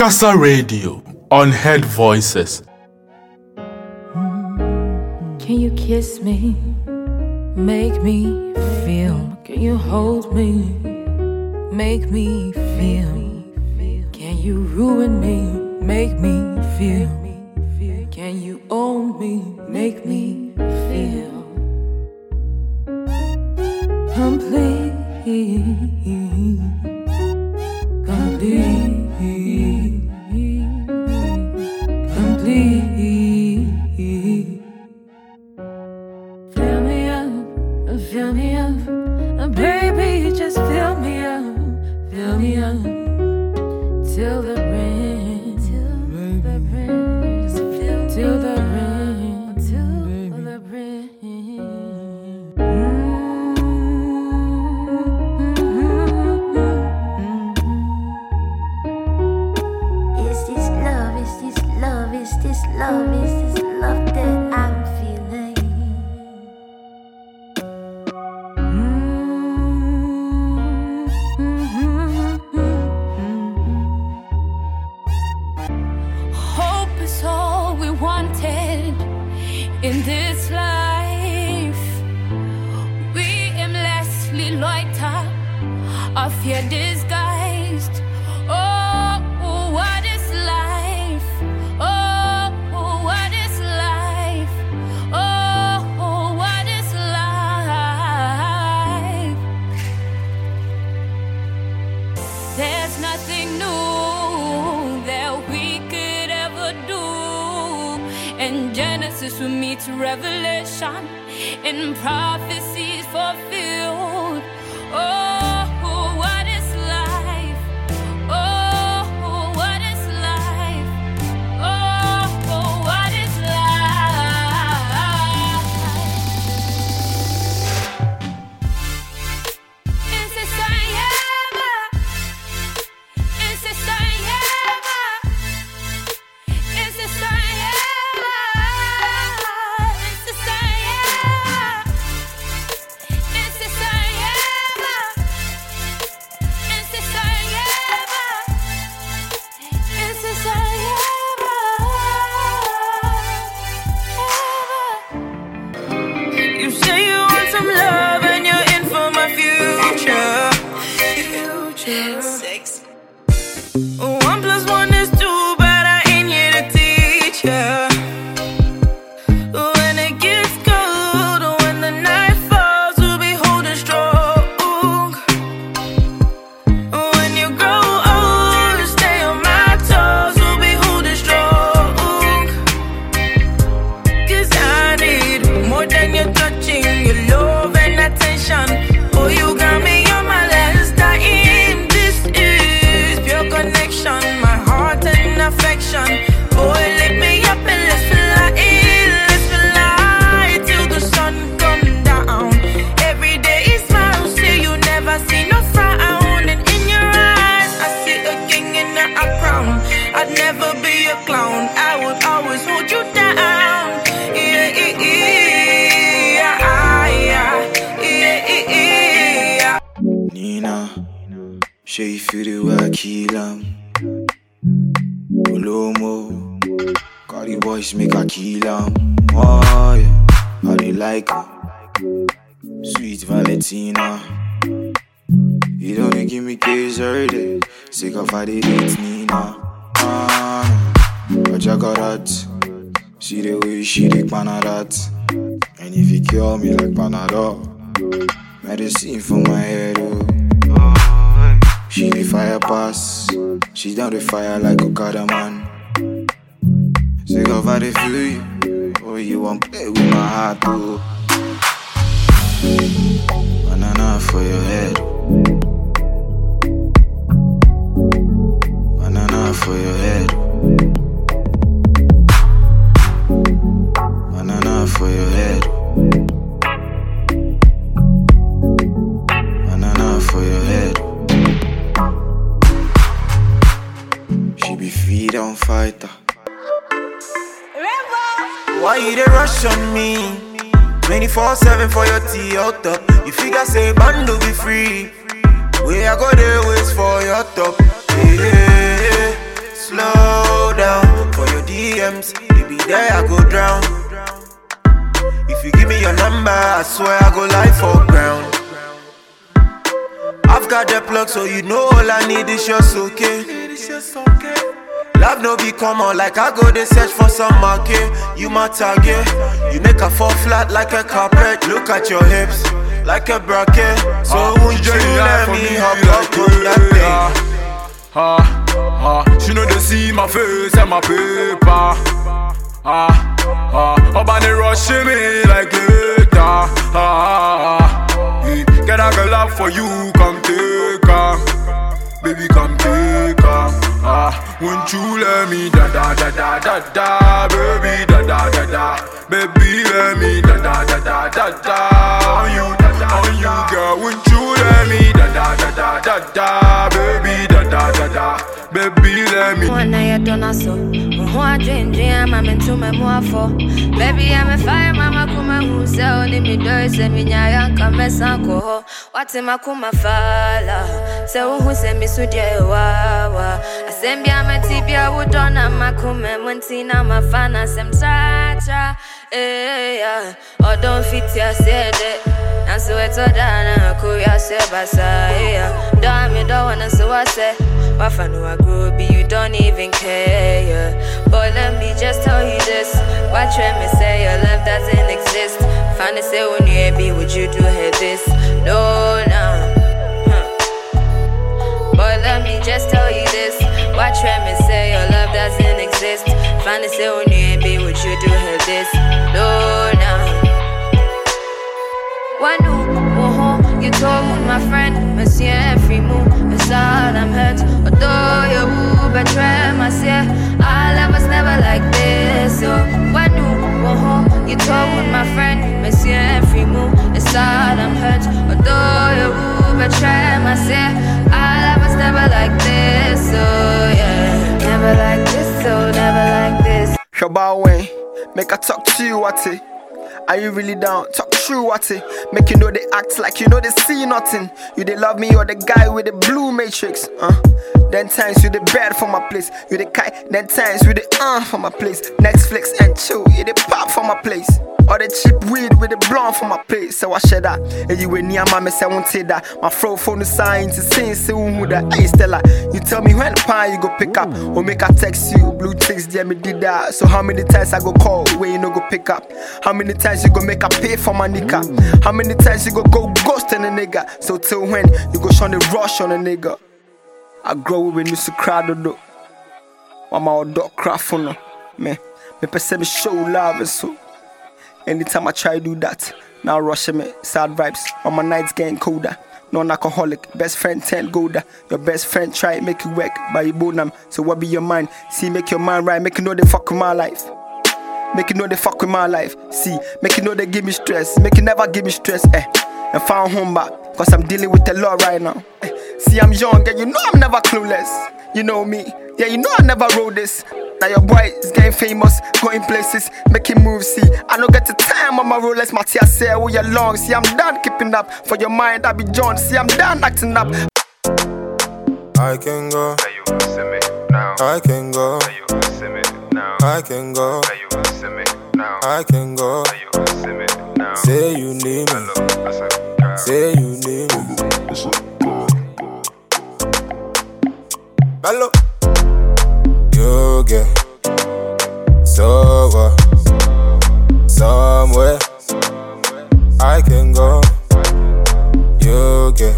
Casa Radio unheard Voices. Can you kiss me? Make me feel. Can you hold me? Make me feel. Can you ruin me? Make me feel. Can you own me? Make me feel. Complete. Complete. love is just love loved. it's revelation and prophecy. clone. I would always hold you down. Yeah, yeah, yeah, yeah, yeah. Nina, Olomo, the make a killer. Oh, yeah. how they like her. Sweet Valentina. You don't give me kids every day. Sick of how they hate Nina chaka she See the way she dey pana. And if you kill me like Panadol, medicine for my head. Oh. She the fire pass. She down the fire like Okada man. Say girl, the dey feel you. Oh, you want play with my heart, oh. Banana for your head. Banana for your head. your top. You can say bando be free, we are go there wait for your top. Yeah, yeah, yeah. Slow down for your DMs, they there I go drown. If you give me your number, I swear I go lie for ground. I've got the plug, so you know all I need is just okay. Love no be common, like I go they search for some market. You my target, you make a fall flat like a carpet. Look at your hips, like a bracket. So Ah, won't you let me hop up on that thing? yeah. Ah, ah, she know they see my face and my paper. Ah, ah, up and they rushing me like later. Ah, ah, ah. Get a girl up for you, come take her. Baby, come take her. Ah, won't you let me da da da da da da, baby da da da da, baby let me da da da da da da, on you, on you girl, won't you let me da da da da da da, baby da da da da, baby let me. One night you done so. I dream, dream, I'm into my more for. Baby, I'm a fire, mama, kuma who sell me do say me nya come sanko. What am I kuma fala? Who send me so dear wawa? Send me tibia would on a makume, muntina, my fan, I sem tra tra. Eh, yeah. Or don't fit ya said it. And so it's all done, kuya se basa, yeah. Damn, you don't wanna so I say. But Be you don't even care, yeah. Boy, let me just tell you this. Watch when me say your love doesn't exist. Finally say when you be, would you do her this? No, no. Hmm. Huh. Boy, let me just tell you this. Watch when me say your love doesn't exist. Finally say when you be, would you do her this? No, no. Wanu, woho, you told my friend, Monsieur Frimou, it's all I'm hurt. Although you will betray myself, our love was never like this. So, Wanu, woho, you told my friend, Monsieur Frimou, it's all I'm hurt. Although you will betray myself, our love was never like this. So, yeah, never like this, so never like this. Shabba make I talk to you, what it? Are you really down? Talk true, what it? Make you know they act like you know they see nothing. You they love me or the guy with the blue matrix, uh. Then times you the bed for my place. You the kite, then times you the uh for my place. Netflix and chill, you the pop for my place. Or the cheap weed with the blonde for my place. So I share that. And you were near my mess, I won't say that. My fro phone the sign to sing, say who that. Hey Stella, you tell me when the pan you go pick up. Or make I text you. Blue ticks, yeah, me did that. So how many times I go call where you no go pick up? How many times you go make I pay for my nigga? How many times you go go ghost in a nigga? So till when you go shun the rush on a nigga? I grow with new crowd though. Mama oh, or dog craft for no. Me, me person me show love and so. Anytime I try to do that, now rushing me, sad vibes, on my nights getting colder. Non-alcoholic, best friend 10 golder. Your best friend try it, make it work, but you bonum. So what be your mind? See, make your mind right, make you know they fuck with my life. Make you know they fuck with my life. See, make you know they give me stress. Make you never give me stress, eh. And found home back, cause I'm dealing with a lot right now. Eh. See, I'm young and you know I'm never clueless. You know me, yeah, you know I never wrote this. Now your boy is getting famous, going places, making moves. See, I don't get the time on my Rolex, my tears say, oh, you're long. See, I'm done keeping up. For your mind, I be John. See, I'm done acting up. I can go. I can go. I can go. I can go. Say you need me. Say you need me. Bello. You get so what? Somewhere I can go. You get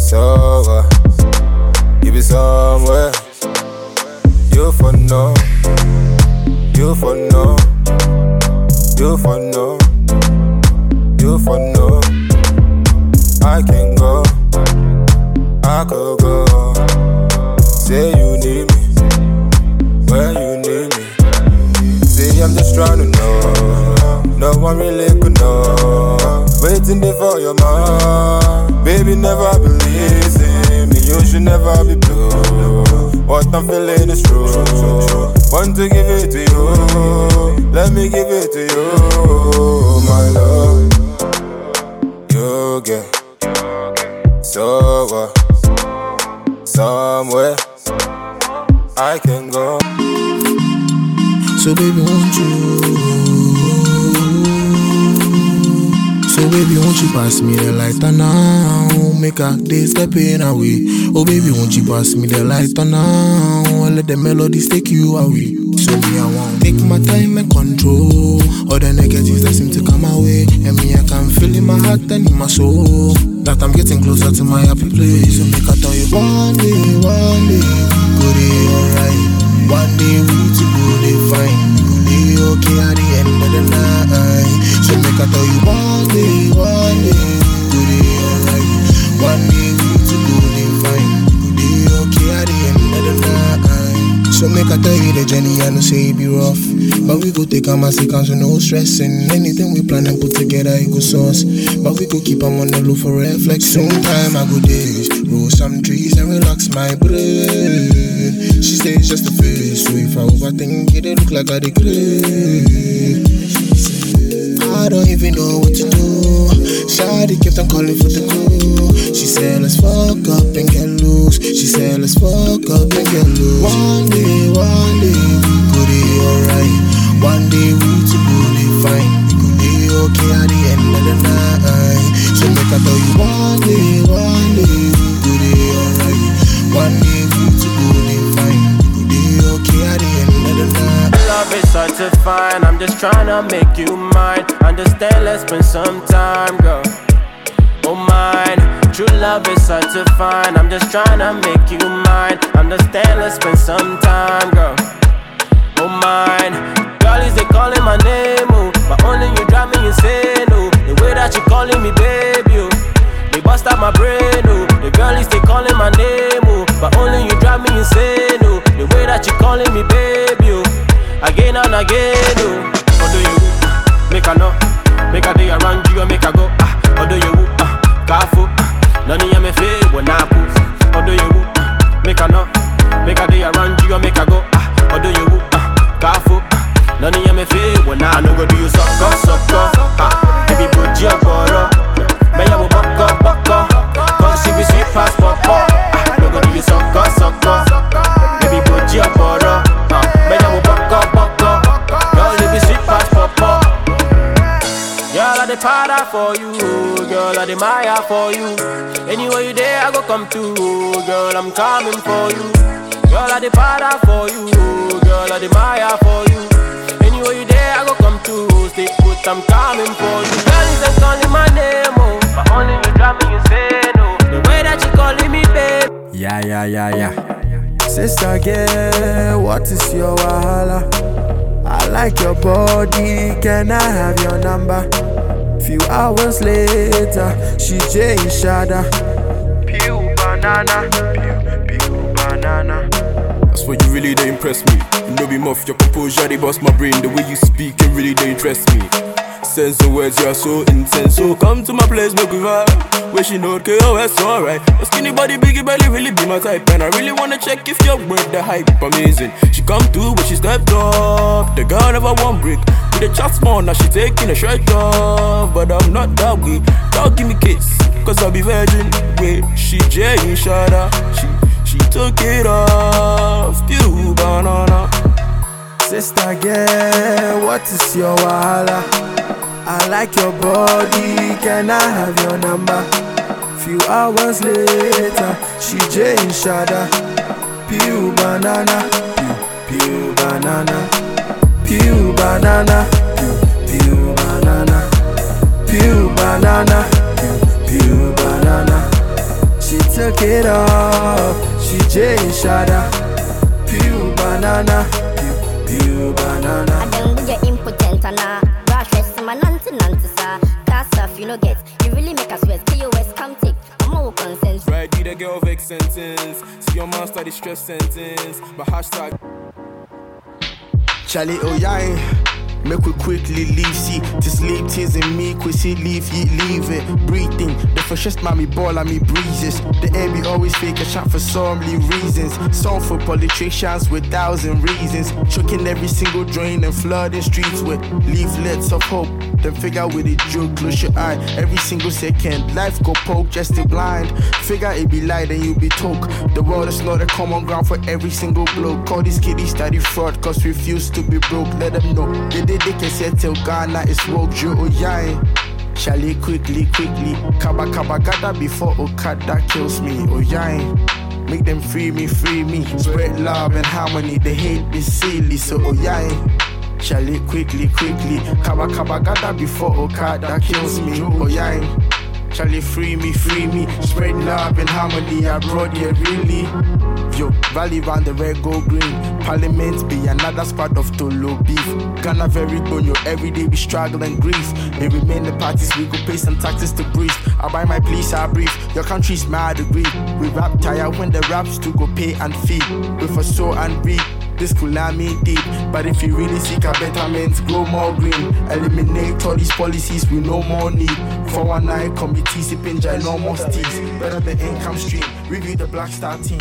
so what? You be somewhere. You for no. You for no. You for no. You for no. I can go. I could go. Say you mind. Baby, never believe in me. You should never be blue. What I'm feeling is true. Want to give it to you. Let me give it to you, my love. You get so what? Somewhere I can go. So baby, won't you? So baby, won't you pass me the lighter now? Make a day step away. Oh baby, won't you pass me the lighter now? Let the melodies take you away. So me, I want take my time and control all the negatives that seem to come my way. And me, I can feel in my heart and in my soul that I'm getting closer to my happy place. So make I tell you one day, one day, massive count with no stressing. Anything we plan and put together, it go source. But we go keep them on the low for reflex. Sometime I go days, roll some trees and relax my brain. She says just a face, so if I overthink it, it look like I decree. I don't even know what to do. Shawty kept on calling for the crew. She said, let's fuck up and get loose. She said, let's fuck up and get loose. One day, one day, we could be alright. One day, we could be fine. Could be okay at the end of the night. So make I tell you, one day, one day, we be alright. One day, we fine. Could be okay at the end of the night. Love is hard to find. I'm just trying to make you mine. Understand, let's spend some time, girl. Oh, mine. True love is hard to find. I'm just trying to make you mine. Understand, let's spend some time, girl. Oh, mine. Girlies, they calling my name, oh. But only you drive me insane, oh. The way that you calling me, baby, oh. They bust out my brain, oh. The girlies, they calling my name, oh. But only you drive me insane, oh. The way that you calling me, baby, oh. Again and again, Para for you, girl, I Maya for you. Anywhere you there, I go come to, girl, I'm coming for you. Girl, I the para for you, girl, I Maya for you. Anywhere you there, I go come to, stay put, I'm coming for you. Girl, is just calling my name, oh, but only you drive me insane, oh. The way that you calling me, babe. Yeah, yeah, yeah, yeah. Sister girl, what is your wahala? I like your body, can I have your number? Few hours later, she Jay Shada. Pew banana, pew, pew banana. That's why you really they impress me. You know be muff, your composure they bust my brain. The way you speak, it really they interest me. Sense of words, you are so intense. So come to my place, make we vibe. Where she know KOS, alright. Your skinny body, biggie belly, really be my type. And I really wanna check if you're worth the hype. Amazing. She come through when she stepped up. The girl never one break. With the chat small, now she taking a shirt off. But I'm not that. Don't give me kiss, cause I'll be virgin. Wait, she Jay Shada. She she took it off. You banana. Sister girl, what is your wahala? I like your body, can I have your number? Few hours later, she Jane Shada. Pew banana, pew, pew banana, pew banana, pew, pew banana, pew banana, pew, pew banana. She took it off, she Jane Shada. Pew banana, pew, pew banana. No get, you really make us sweat. KOS come take, I'm more consent. Right, be the girl vex sentence. See your master the stress sentence. But hashtag Charlie, oh yeah. Make we quickly leave, see to sleep, tears in me, quick see leave, ye leave it. Breathing, the freshest mommy ball and me breezes. The air be always fake a shot for so many reasons. Song for politicians with thousand reasons. Choking every single drain and flooding streets with leaflets of hope. Then figure with a joke, close your eye. Every single second, life go poke, just a blind. Figure it be lie, then you be talk. The world is not a common ground for every single bloke. Call these kiddies study fraud, cause refuse to be broke. Let them know. They did they can say till Ghana is woke, Joe Oyain. Oh, Shally quickly, quickly. Kaba kaba gada before Okada kills me. Oh, Oyain. Make them free me, free me. Spread love and harmony. They hate me silly, so oh, Oyain. Shall it quickly, quickly? Gada before Okada kills me. Oh yeah. Shall it free me, free me? Spread love and harmony abroad, yeah, really. Yo, Valley round the red, go green. Parliament be another squad of Tolo beef. Ghana very good, yo, every day we struggle and grief. They remain the parties, we go pay some taxes to breathe. I buy my police, I breathe. Your country's mad, agree. We rap tired when the raps to go pay and feed. With a soul and read. This could lie me deep, but if you really seek a betterment, grow more green. Eliminate all these policies with no more need. 419 committee sipping ginormous teas. Better the income stream. Review the Black Star team.